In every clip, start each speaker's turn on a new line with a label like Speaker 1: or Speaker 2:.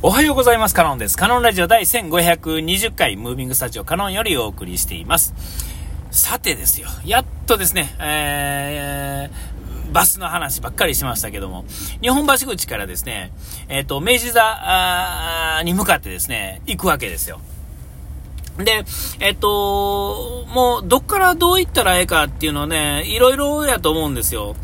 Speaker 1: おはようございます。カノンです。カノンラジオ第1520回、ムービングスタジオカノンよりお送りしています。さてですよ、やっとですね、えー、バスの話ばっかりしましたけども、日本橋口からですね、えっ、と、明治座に向かってですね、行くわけですよ。で、えっと、もう、どっからどう行ったらええかっていうのね、いろいろやと思うんですよ。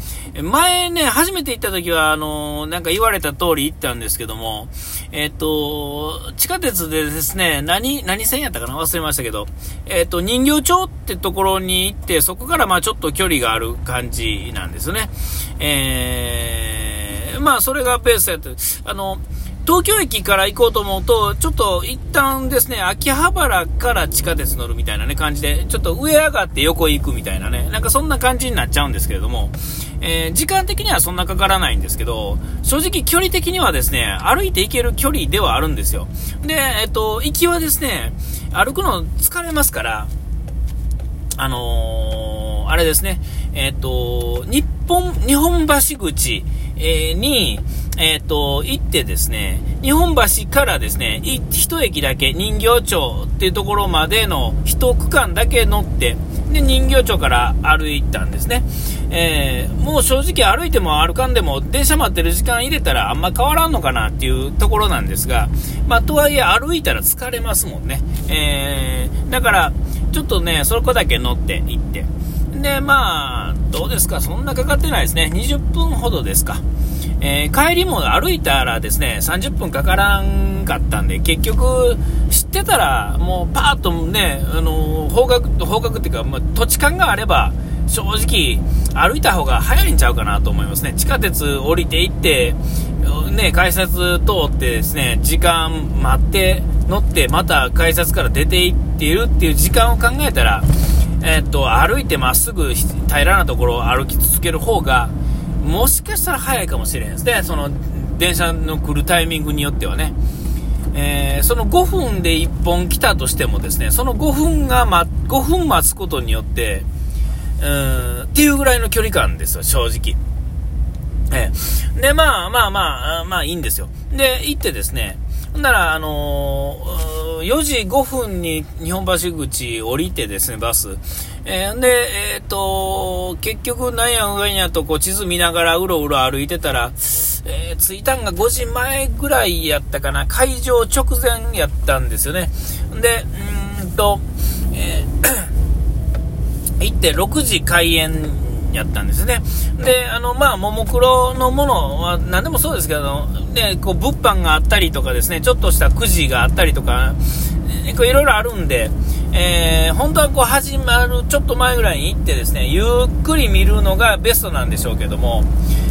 Speaker 1: 前ね、初めて行った時は、あの、なんか言われた通り行ったんですけども、えっと、地下鉄でですね、何、何線やったかな？忘れましたけど、えっと、人形町ってところに行って、そこからまあちょっと距離がある感じなんですね。えー、まあそれがペースやって、あの、東京駅から行こうと思うと、ちょっと一旦ですね、秋葉原から地下鉄乗るみたいなね、感じで、ちょっと上上がって横行くみたいなね、なんかそんな感じになっちゃうんですけれども、えー、時間的にはそんなかからないんですけど、正直距離的にはですね、歩いて行ける距離ではあるんですよ。で、えっと、行きはですね、歩くの疲れますから、あのー、あれですね、えっと、日本、日本橋口、え、に、えっ、ー、と、行ってですね、日本橋からですね、一駅だけ人形町っていうところまでの一区間だけ乗って、で、人形町から歩いたんですね。えー、もう正直歩いても歩かんでも、電車待ってる時間入れたらあんま変わらんのかなっていうところなんですが、まあ、とはいえ歩いたら疲れますもんね。えー、だから、ちょっとね、そこだけ乗って行って。で、まあ、どうですか、そんなかかってないですね。20分ほどですか。えー、帰りも歩いたらですね、30分かからんかったんで、結局、知ってたら、もうパーッとね、あのー、方角、方角っていうか、まあ、土地勘があれば、正直、歩いた方が早いんちゃうかなと思いますね。地下鉄降りていって、ね、改札通ってですね、時間待って、乗って、また改札から出ていっているっていう時間を考えたら、え、っと、歩いてまっすぐ平らなところを歩き続ける方が、もしかしたら早いかもしれないですね。その、電車の来るタイミングによってはね。えー、その5分で1本来たとしてもですね、その5分が、ま、5分待つことによって、うん、っていうぐらいの距離感ですよ、正直。えー、で、まあまあまあ、まあいいんですよ。で、行ってですね、ほんなら、あのー、4時5分に日本橋口降りてですね、バス。えー、で、えっ、ー、と、結局、なんやんやとこう地図見ながらうろうろ歩いてたら、えー、着いたんが5時前ぐらいやったかな、会場直前やったんですよね。で、うんと、えー、行って6時開演やったんですね。で、あの、まあ、ももクロのものは何でもそうですけど、で、こう、物販があったりとかですね、ちょっとしたくじがあったりとか、いろいろあるんで、えー、本当はこう始まるちょっと前ぐらいに行ってですね、ゆっくり見るのがベストなんでしょうけども、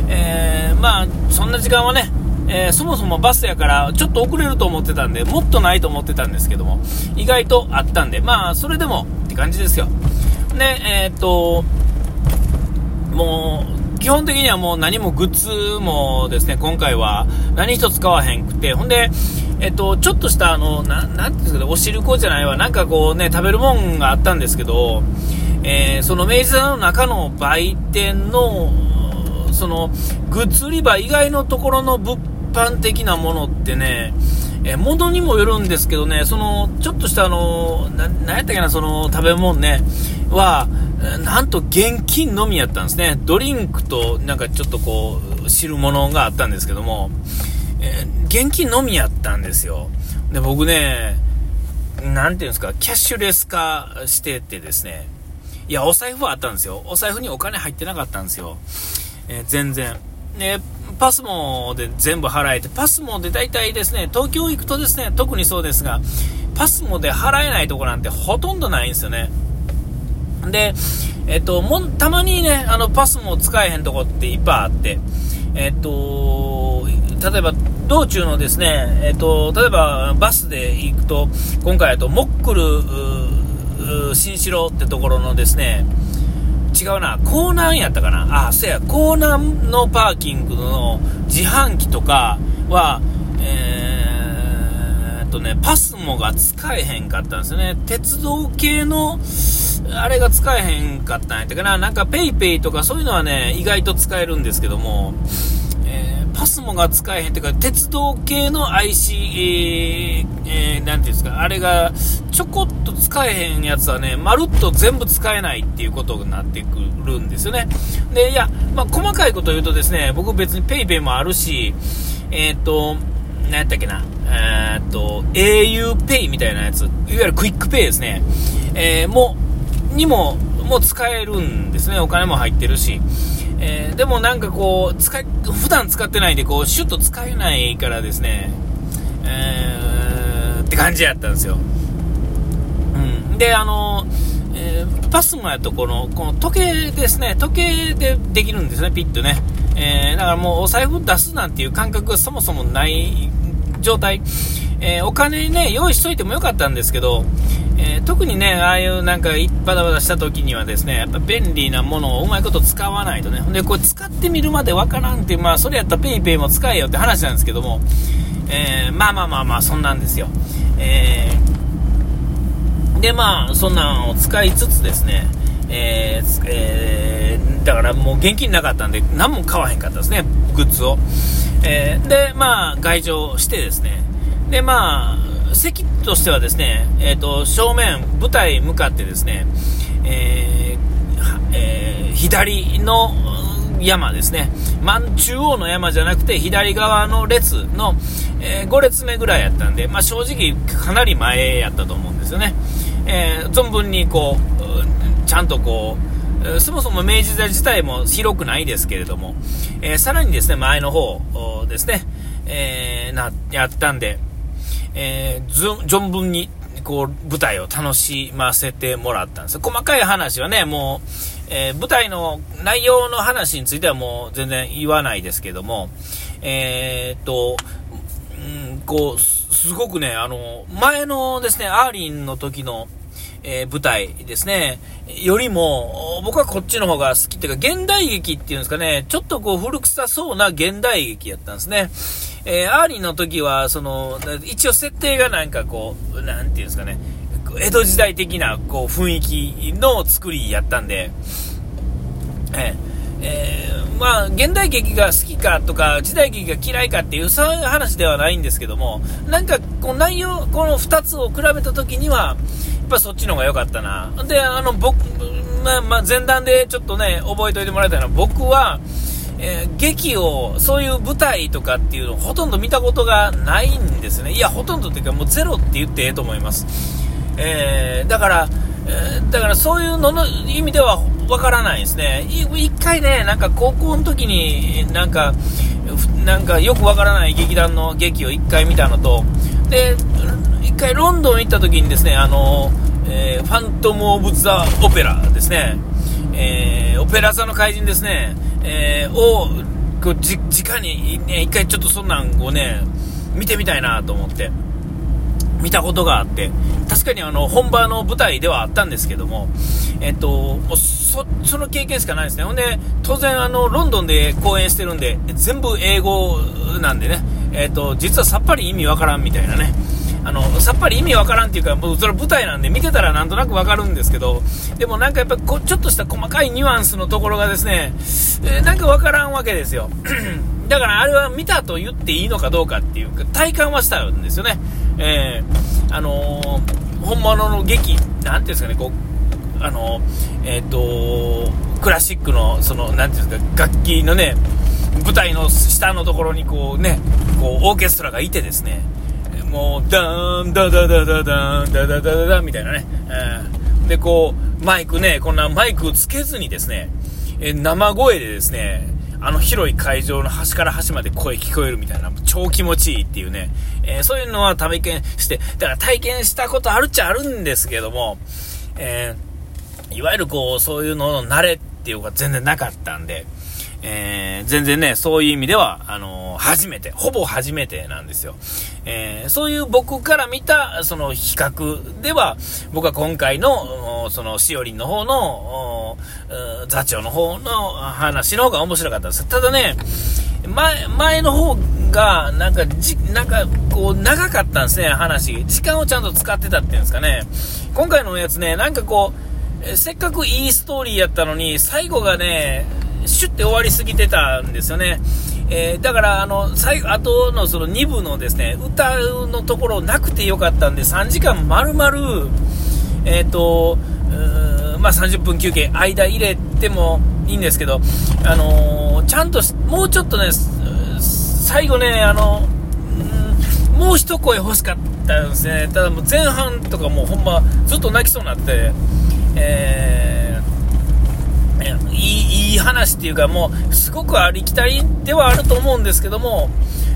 Speaker 1: えー、まあ、そんな時間はね、えー、そもそもバスやからちょっと遅れると思ってたんで、もっとないと思ってたんですけども、意外とあったんで、まあ、それでもって感じですよ。で、えっと、もう、基本的にはもう何もグッズもですね、今回は何一つ買わへんくて、ほんで、えっと、ちょっとしたあの、ななんていうんですかね、お汁粉じゃないわ、なんかこうね、食べるもんがあったんですけど、えー、その明治座の中の売店の、その、グッズ売り場以外のところの物販的なものってね、えー、物にもよるんですけどね、その、ちょっとしたあの、な、なんやったっけな、その、食べ物ね、は、なんと現金のみやったんですね。ドリンクとなんかちょっとこう、汁物があったんですけども、えー、現金のみやったんですよ。で、僕ね、なんていうんですか、キャッシュレス化しててですね、いや、お財布はあったんですよ。お財布にお金入ってなかったんですよ。えー、全然。で、パスモで全部払えて、パスモで大体ですね、東京行くとですね、特にそうですが、パスモで払えないとこなんてほとんどないんですよね。で、えっと、もたまにね、あの、パスも使えへんとこっていっぱいあって、えっと、例えば、道中のですね、えっと、例えば、バスで行くと、今回と、モックル、新城ってところのですね、違うな、江南やったかな。あ、そうや、江南のパーキングの自販機とかは、えー、っとね、パスモが使えへんかったんですよね。鉄道系の、あれが使えへんかったんやったかな。なんか PayPay とかそういうのはね、意外と使えるんですけども、えー、パスモが使えへんっていうか、鉄道系の IC、えー、えー、ていうんですか、あれが、ちょこっと使えへんやつはね、まるっと全部使えないっていうことになってくるんですよね。で、いや、まあ、細かいこと言うとですね、僕別に PayPay もあるし、えっ、ー、と、何やったっけな、えっと、auPay みたいなやつ、いわゆるクイックペイですね、えー、も、にも、もう使えるんですね。お金も入ってるし。えー、でもなんかこう、使い、普段使ってないんで、こう、シュッと使えないからですね、えー、って感じやったんですよ。うん。で、あの、えー、パスモやとこの、この時計ですね、時計でできるんですね、ピッとね。えー、だからもうお財布出すなんていう感覚がそもそもない状態。えー、お金ね、用意しといてもよかったんですけど、えー、特にね、ああいうなんかバタバタした時にはですね、やっぱ便利なものをうまいこと使わないとね、で、これ使ってみるまでわからんって、まあ、それやったら PayPay も使えよって話なんですけども、えー、まあまあまあまあ、そんなんですよ。え、で、まあ、そんなんを使いつつですね、えーえー、だからもう現金なかったんで、何も買わへんかったですね、グッズを。えー、で、まあ、外場してですね、で、まあ、席としてはですね、えっ、ー、と、正面、舞台向かってですね、えー、えー、左の山ですね、真中央の山じゃなくて、左側の列の、え、5列目ぐらいやったんで、まあ、正直、かなり前やったと思うんですよね。え、存分にこう、ちゃんとこう、そもそも明治座自体も広くないですけれども、えー、さらにですね、前の方ですね、えー、な、やったんで、えー、存分に、こう、舞台を楽しませてもらったんです。細かい話はね、もう、えー、舞台の内容の話についてはもう全然言わないですけども、えー、っと、うん、こう、すごくね、あの、前のですね、アーリンの時の、えー、舞台ですね、よりも、僕はこっちの方が好きっていうか、現代劇っていうんですかね、ちょっとこう古臭そうな現代劇やったんですね。えー、アーリーの時は、その、一応設定がなんかこう、なんていうんですかね、江戸時代的なこう雰囲気の作りやったんで、えーえー、まあ、現代劇が好きかとか、時代劇が嫌いかっていう、そういう話ではないんですけども、なんか、こう内容、この2つを比べた時には、っぱそっちの方が良かったな。で、あの、僕、まあ、まあ、前段でちょっとね、覚えておいてもらいたいのは、僕は、えー、劇を、そういう舞台とかっていうのをほとんど見たことがないんですね。いや、ほとんどっていうか、もうゼロって言ってええと思います。えー、だから、えー、だからそういうのの意味ではわからないですね。一回ね、なんか高校の時になんか、なんかよくわからない劇団の劇を一回見たのと、で、一回ロンドン行った時にですね、あの、えー、ファントム・オブ・ザ・オペラですね、えー、オペラ座の怪人ですね、えー、を、こう、じ、直に、ね、一回ちょっとそんなんをね、見てみたいなと思って。見たことがあって、確かにあの本場の舞台ではあったんですけども、えっと、もうそその経験しかないですね。ほんで、当然あの、ロンドンで公演してるんで、全部英語なんでね、えっと、実はさっぱり意味わからんみたいなね。あの、さっぱり意味わからんっていうか、もうそれは舞台なんで見てたらなんとなくわかるんですけど、でもなんかやっぱこちょっとした細かいニュアンスのところがですね、えー、なんかわからんわけですよ。だからあれは見たと言っていいのかどうかっていうか、体感はしたんですよね。えー、あのー、本物の劇、なんていうんですかね、こう、あのー、えっ、とクラシックの、その、なんていうんですか、楽器のね、舞台の下のところにこうね、こう、オーケストラがいてですね、もう、ダーン、ダダダダダン、ダダダダダンみたいなね、えー、で、こう、マイクね、こんなマイクをつけずにですね、え生声でですね、あの広い会場の端から端まで声聞こえるみたいな、超気持ちいいっていうね、えー、そういうのは体験して、だから体験したことあるっちゃあるんですけども、えー、いわゆるこう、そういうのの慣れっていうか全然なかったんで、えー、全然ね、そういう意味では、あのー、初めて、ほぼ初めてなんですよ。えー、そういう僕から見た、その比較では、僕は今回の、その、しおりんの方の、座長の方の話の方が面白かったです。ただね、前、前の方が、なんか、じ、なんか、こう、長かったんですね、話。時間をちゃんと使ってたっていうんですかね。今回のやつね、なんかこう、せっかくいいストーリーやったのに、最後がね、シュッて終わりすぎてたんですよね。えー、だから、あの、最後、後のその2部のですね、歌のところなくてよかったんで、3時間丸々、えっ、ー、と、まあ、30分休憩、間入れてもいいんですけど、あのー、ちゃんと、もうちょっとね、最後ね、あの、んもう一声欲しかったんですね。ただもう前半とかもうほんまずっと泣きそうになって、えー、いいいい話っていうかもうすごくありきたりではあると思うんですけども、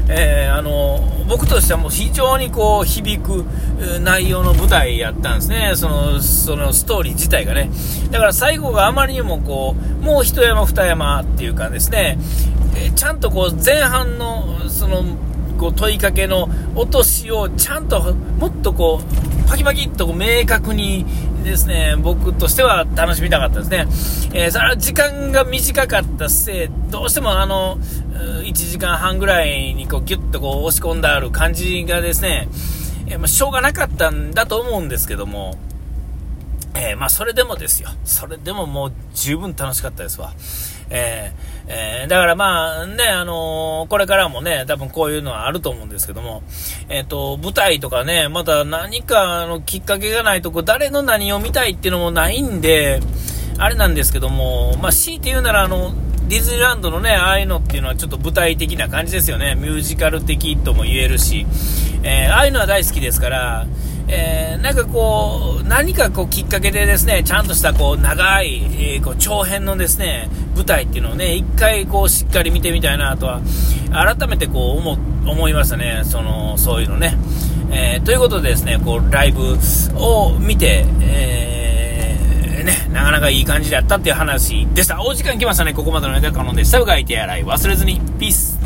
Speaker 1: えー、あの僕としてはもう非常にこう響く内容の舞台やったんですね、そのそのストーリー自体がね。だから最後があまりにもこうもう一山二山っていうかですね、えー、ちゃんとこう前半のそのこう問いかけの落としをちゃんともっとこうパキパキっと明確にですね僕としては楽しみたかったですね、えー、それは時間が短かったせいどうしてもあの1時間半ぐらいにこうギュッとこう押し込んである感じがですね、えー、まあ、しょうがなかったんだと思うんですけども、えー、まあ、それでもですよ。それでももう十分楽しかったですわ。えー、えー、だからまあね、あのー、これからもね、多分こういうのはあると思うんですけども、えっ、と、舞台とかね、また何かのきっかけがないと、こ誰の何を見たいっていうのもないんで、あれなんですけども、まあ、強いて言うなら、あの、ディズニーランドのね、ああいうのっていうのはちょっと舞台的な感じですよね。ミュージカル的とも言えるし、え、ああいうのは大好きですから、えー、なんかこう、何かこうきっかけでですね、ちゃんとしたこう長い、えー、こう長編のですね、舞台っていうのをね、一回こうしっかり見てみたいなとは、改めてこう思、思いましたね。その、そういうのね。えー、ということでですね、こう、ライブを見て、えー、ね、なかなかいい感じだったっていう話でした。お時間来ましたね。ここまでのネタ可能でした。うがい手洗い忘れずに。ピース。